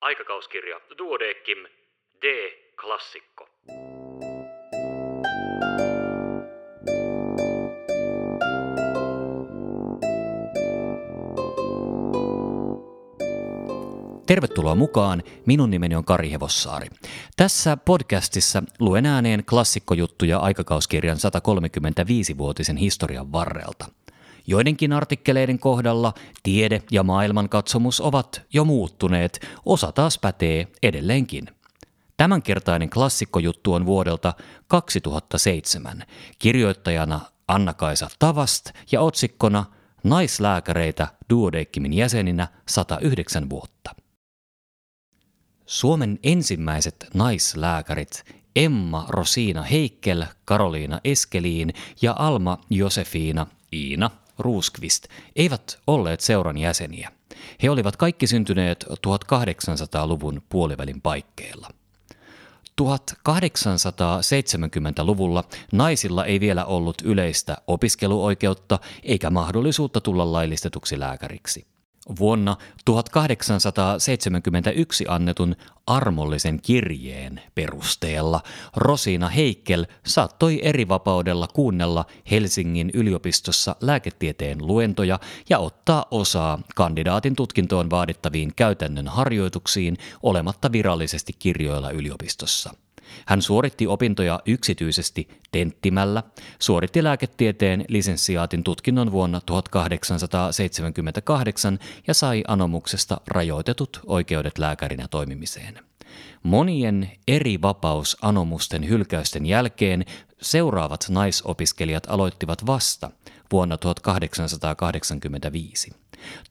Aikakauskirja Duodeckim D. Klassikko. Tervetuloa mukaan. Minun nimeni on Kari Hevossaari. Tässä podcastissa luen ääneen klassikkojuttuja aikakauskirjan 135-vuotisen historian varrelta. Joidenkin artikkeleiden kohdalla tiede ja maailmankatsomus ovat jo muuttuneet, osa taas pätee edelleenkin. Tämänkertainen klassikkojuttu on vuodelta 2007. Kirjoittajana Anna-Kaisa Tavast ja otsikkona Naislääkäreitä Duodeckimin jäseninä 109 vuotta. Suomen ensimmäiset naislääkärit Emma Rosina Heikkel, Karoliina Eskeliin ja Alma Josefina Iina Ruuskvist eivät olleet seuran jäseniä. He olivat kaikki syntyneet 1800-luvun puolivälin paikkeilla. 1870-luvulla naisilla ei vielä ollut yleistä opiskeluoikeutta eikä mahdollisuutta tulla laillistetuksi lääkäriksi. Vuonna 1871 annetun armollisen kirjeen perusteella Rosina Heikkel saattoi eri vapaudella kuunnella Helsingin yliopistossa lääketieteen luentoja ja ottaa osaa kandidaatin tutkintoon vaadittaviin käytännön harjoituksiin olematta virallisesti kirjoilla yliopistossa. Hän suoritti opintoja yksityisesti tenttimällä, suoritti lääketieteen lisenssiaatin tutkinnon vuonna 1878 ja sai anomuksesta rajoitetut oikeudet lääkärinä toimimiseen. Monien eri vapausanomusten hylkäysten jälkeen seuraavat naisopiskelijat aloittivat vasta vuonna 1885.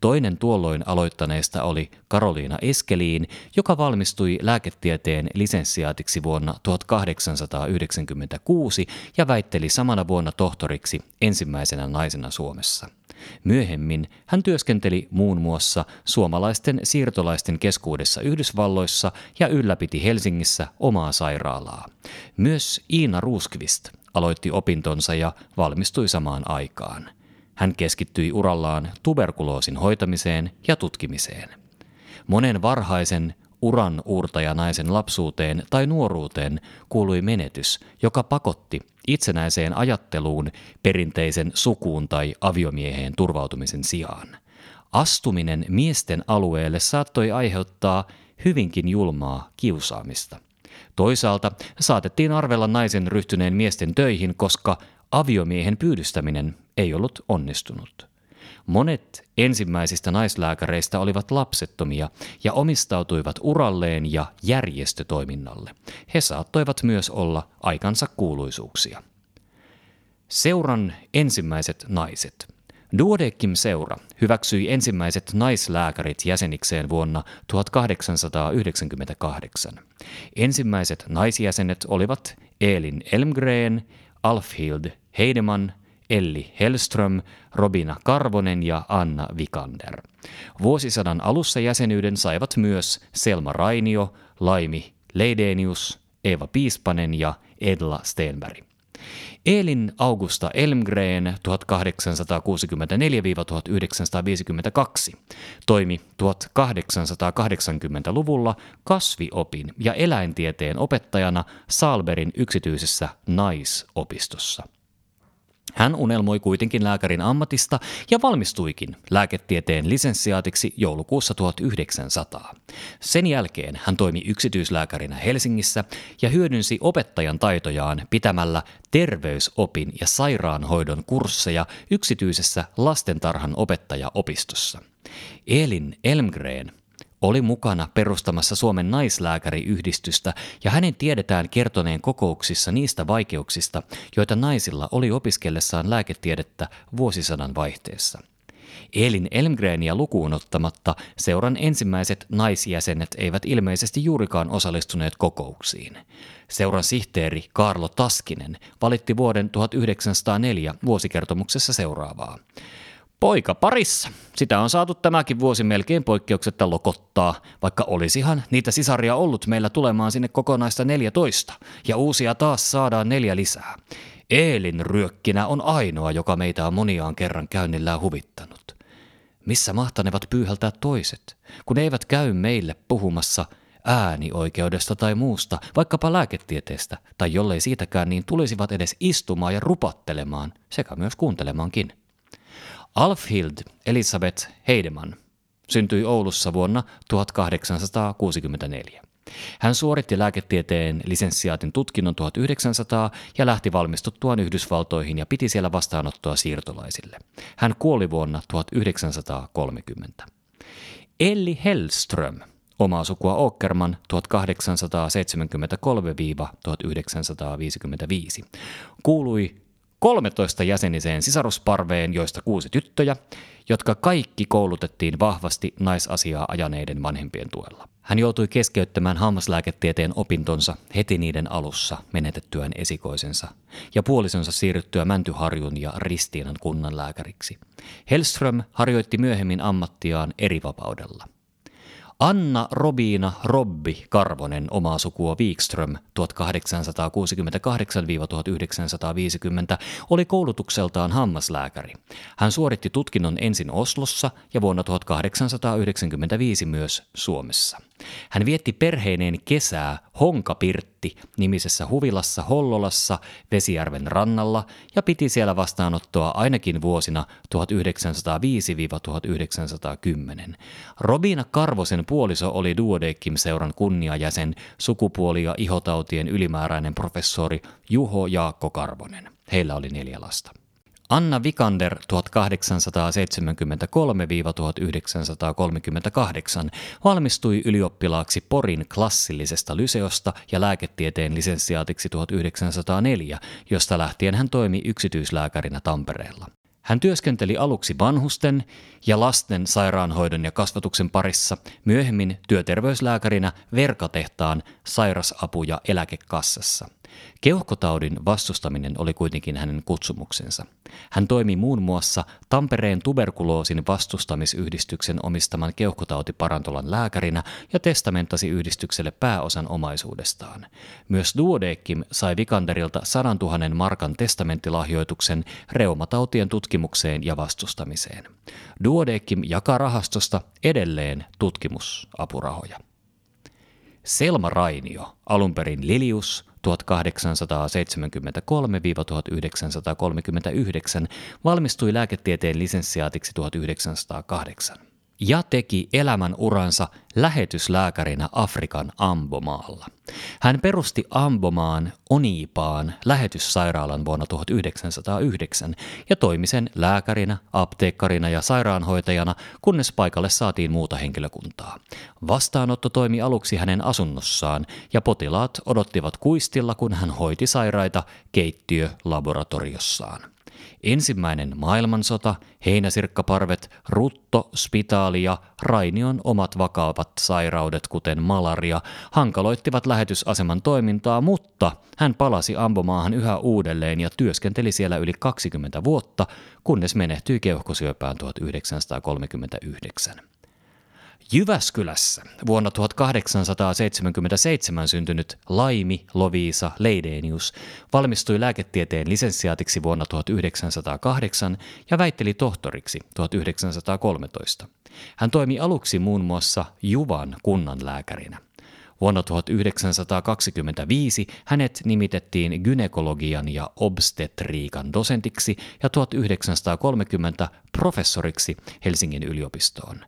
Toinen tuolloin aloittaneesta oli Karoliina Eskeliin, joka valmistui lääketieteen lisenssiaatiksi vuonna 1896 ja väitteli samana vuonna tohtoriksi ensimmäisenä naisena Suomessa. Myöhemmin hän työskenteli muun muassa suomalaisten siirtolaisten keskuudessa Yhdysvalloissa ja ylläpiti Helsingissä omaa sairaalaa. Myös Iina Ruuskvist aloitti opintonsa ja valmistui samaan aikaan. Hän keskittyi urallaan tuberkuloosin hoitamiseen ja tutkimiseen. Monen varhaisen uran uurtaja naisen lapsuuteen tai nuoruuteen kuului menetys, joka pakotti itsenäiseen ajatteluun perinteisen sukuun tai aviomieheen turvautumisen sijaan. Astuminen miesten alueelle saattoi aiheuttaa hyvinkin julmaa kiusaamista. Toisaalta saatettiin arvella naisen ryhtyneen miesten töihin, koska aviomiehen pyydystäminen ei ollut onnistunut. Monet ensimmäisistä naislääkäreistä olivat lapsettomia ja omistautuivat uralleen ja järjestötoiminnalle. He saattoivat myös olla aikansa kuuluisuuksia. Seuran ensimmäiset naiset. Duodeckim-seura hyväksyi ensimmäiset naislääkärit jäsenikseen vuonna 1898. Ensimmäiset naisjäsenet olivat Elin Elmgren, Alfhild Heidemann, Elli Hellström, Robina Karvonen ja Anna Vikander. Vuosisadan alussa jäsenyyden saivat myös Selma Rainio, Laimi Leidenius, Eeva Piispanen ja Edla Stenberg. Elin Augusta Elmgren 1864-1952 toimi 1880-luvulla kasviopin ja eläintieteen opettajana Salberin yksityisessä naisopistossa. Hän unelmoi kuitenkin lääkärin ammatista ja valmistuikin lääketieteen lisenssiaatiksi joulukuussa 1900. Sen jälkeen hän toimi yksityislääkärinä Helsingissä ja hyödynsi opettajan taitojaan pitämällä terveysopin ja sairaanhoidon kursseja yksityisessä lastentarhan opettajaopistossa. Elin Elmgren oli mukana perustamassa Suomen naislääkäriyhdistystä ja hänen tiedetään kertoneen kokouksissa niistä vaikeuksista, joita naisilla oli opiskellessaan lääketiedettä vuosisadan vaihteessa. Elin Elmgrenia lukuun ottamatta seuran ensimmäiset naisjäsenet eivät ilmeisesti juurikaan osallistuneet kokouksiin. Seuran sihteeri Karlo Taskinen valitti vuoden 1904 vuosikertomuksessa seuraavaa. Poika parissa. Sitä on saatu tämäkin vuosi melkein poikkeuksetta lokottaa, vaikka olisihan niitä sisaria ollut meillä tulemaan sinne kokonaista 14, ja uusia taas saadaan neljä lisää. Eelin ryökkinä on ainoa, joka meitä on moniaan kerran käynnillään huvittanut. Missä mahtanevat pyyhältää toiset, kun eivät käy meille puhumassa äänioikeudesta tai muusta, vaikkapa lääketieteestä, tai jollei siitäkään, niin tulisivat edes istumaan ja rupattelemaan, sekä myös kuuntelemaankin. Alfhild Elisabeth Heidemann syntyi Oulussa vuonna 1864. Hän suoritti lääketieteen lisenssiaatin tutkinnon 1900 ja lähti valmistuttuaan Yhdysvaltoihin ja piti siellä vastaanottoa siirtolaisille. Hän kuoli vuonna 1930. Elli Hellström, omaa sukua Åkerman 1873-1955, kuului 13 jäseniseen sisarusparveen, joista kuusi tyttöjä, jotka kaikki koulutettiin vahvasti naisasiaa ajaneiden vanhempien tuella. Hän joutui keskeyttämään hammaslääketieteen opintonsa heti niiden alussa menetettyään esikoisensa ja puolisonsa siirryttyä Mäntyharjun ja Ristiinan kunnan lääkäriksi. Hellström harjoitti myöhemmin ammattiaan eri vapaudella. Anna Robiina Robbi Karvonen, omaa sukua Wikström 1868-1950, oli koulutukseltaan hammaslääkäri. Hän suoritti tutkinnon ensin Oslossa ja vuonna 1895 myös Suomessa. Hän vietti perheineen kesää Honkapirtti nimisessä huvilassa Hollolassa Vesijärven rannalla ja piti siellä vastaanottoa ainakin vuosina 1905-1910. Robina Karvosen puoliso oli Duodekim-seuran kunniajäsen, sukupuoli- ja ihotautien ylimääräinen professori Juho Jaakko Karvonen. Heillä oli neljä lasta. Anna Vikander 1873-1938 valmistui ylioppilaaksi Porin klassillisesta lyseosta ja lääketieteen lisenssiaatiksi 1904, josta lähtien hän toimi yksityislääkärinä Tampereella. Hän työskenteli aluksi vanhusten ja lasten sairaanhoidon ja kasvatuksen parissa, myöhemmin työterveyslääkärinä Verkatehtaan sairasapu- ja eläkekassassa. Keuhkotaudin vastustaminen oli kuitenkin hänen kutsumuksensa. Hän toimi muun muassa Tampereen tuberkuloosin vastustamisyhdistyksen omistaman keuhkotautiparantolan lääkärinä ja testamentasi yhdistykselle pääosan omaisuudestaan. Myös Duodekim sai Vikanderilta 100 000 markan testamenttilahjoituksen reumatautien tutkimukseen ja vastustamiseen. Duodekim jakaa rahastosta edelleen tutkimusapurahoja. Selma Rainio, alun perin Lilius, 1873-1939 valmistui lääketieteen lisenssiaatiksi 1908 ja teki elämän uransa lähetyslääkärinä Afrikan Ambomaalla. Hän perusti Ambomaan Onipaan lähetyssairaalan vuonna 1909 ja toimi sen lääkärinä, apteekkarina ja sairaanhoitajana, kunnes paikalle saatiin muuta henkilökuntaa. Vastaanotto toimi aluksi hänen asunnossaan ja potilaat odottivat kuistilla, kun hän hoiti sairaita keittiö-laboratoriossaan. Ensimmäinen maailmansota, heinäsirkkaparvet, rutto, spitaali ja Rainion omat vakavat sairaudet, kuten malaria, hankaloittivat lähetysaseman toimintaa, mutta hän palasi Ambomaahan yhä uudelleen ja työskenteli siellä yli 20 vuotta, kunnes menehtyi keuhkosyöpään 1939. Jyväskylässä vuonna 1877 syntynyt Laimi Loviisa Leidenius valmistui lääketieteen lisenssiaatiksi vuonna 1908 ja väitteli tohtoriksi 1913. Hän toimi aluksi muun muassa Juvan kunnanlääkärinä. Vuonna 1925 hänet nimitettiin gynekologian ja obstetriikan dosentiksi ja 1930 professoriksi Helsingin yliopistoon.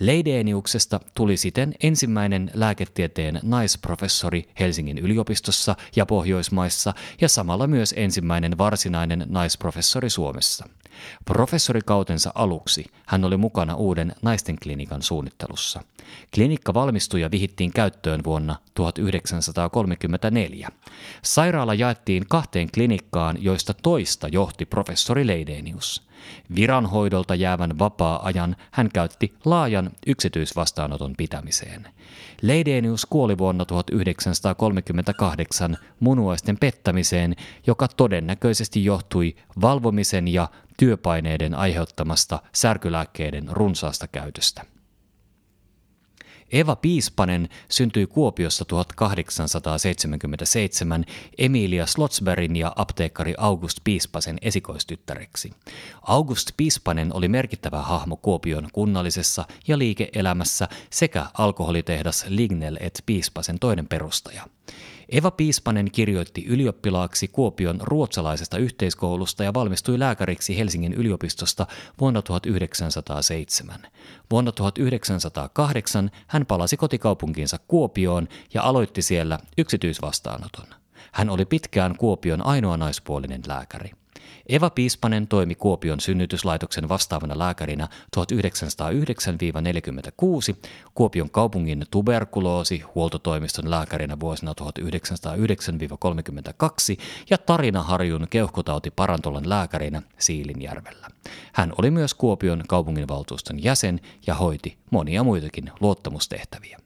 Leideniuksesta tuli siten ensimmäinen lääketieteen naisprofessori Helsingin yliopistossa ja Pohjoismaissa ja samalla myös ensimmäinen varsinainen naisprofessori Suomessa. Professorikautensa aluksi hän oli mukana uuden naisten klinikan suunnittelussa. Klinikka valmistui ja vihittiin käyttöön vuonna 1934. Sairaala jaettiin kahteen klinikkaan, joista toista johti professori Leidenius. Viranhoidolta jäävän vapaa-ajan hän käytti laajan yksityisvastaanoton pitämiseen. Leidenius kuoli vuonna 1938 munuaisten pettämiseen, joka todennäköisesti johtui valvomisen ja työpaineiden aiheuttamasta särkylääkkeiden runsaasta käytöstä. Eva Piispanen syntyi Kuopiossa 1877 Emilia Slotsbergin ja apteekkari August Piispasen esikoistyttäreksi. August Piispanen oli merkittävä hahmo Kuopion kunnallisessa ja liike-elämässä sekä alkoholitehdas Lignel et Piispasen toinen perustaja. Eva Piispanen kirjoitti ylioppilaaksi Kuopion ruotsalaisesta yhteiskoulusta ja valmistui lääkäriksi Helsingin yliopistosta vuonna 1907. Vuonna 1908 hän palasi kotikaupunkiinsa Kuopioon ja aloitti siellä yksityisvastaanoton. Hän oli pitkään Kuopion ainoa naispuolinen lääkäri. Eva Piispanen toimi Kuopion synnytyslaitoksen vastaavana lääkärinä 1909-46, Kuopion kaupungin tuberkuloosi huoltotoimiston lääkärinä vuosina 1909-32 ja Tarinaharjun keuhkotauti parantolan lääkärinä Siilinjärvellä. Hän oli myös Kuopion kaupunginvaltuuston jäsen ja hoiti monia muitakin luottamustehtäviä.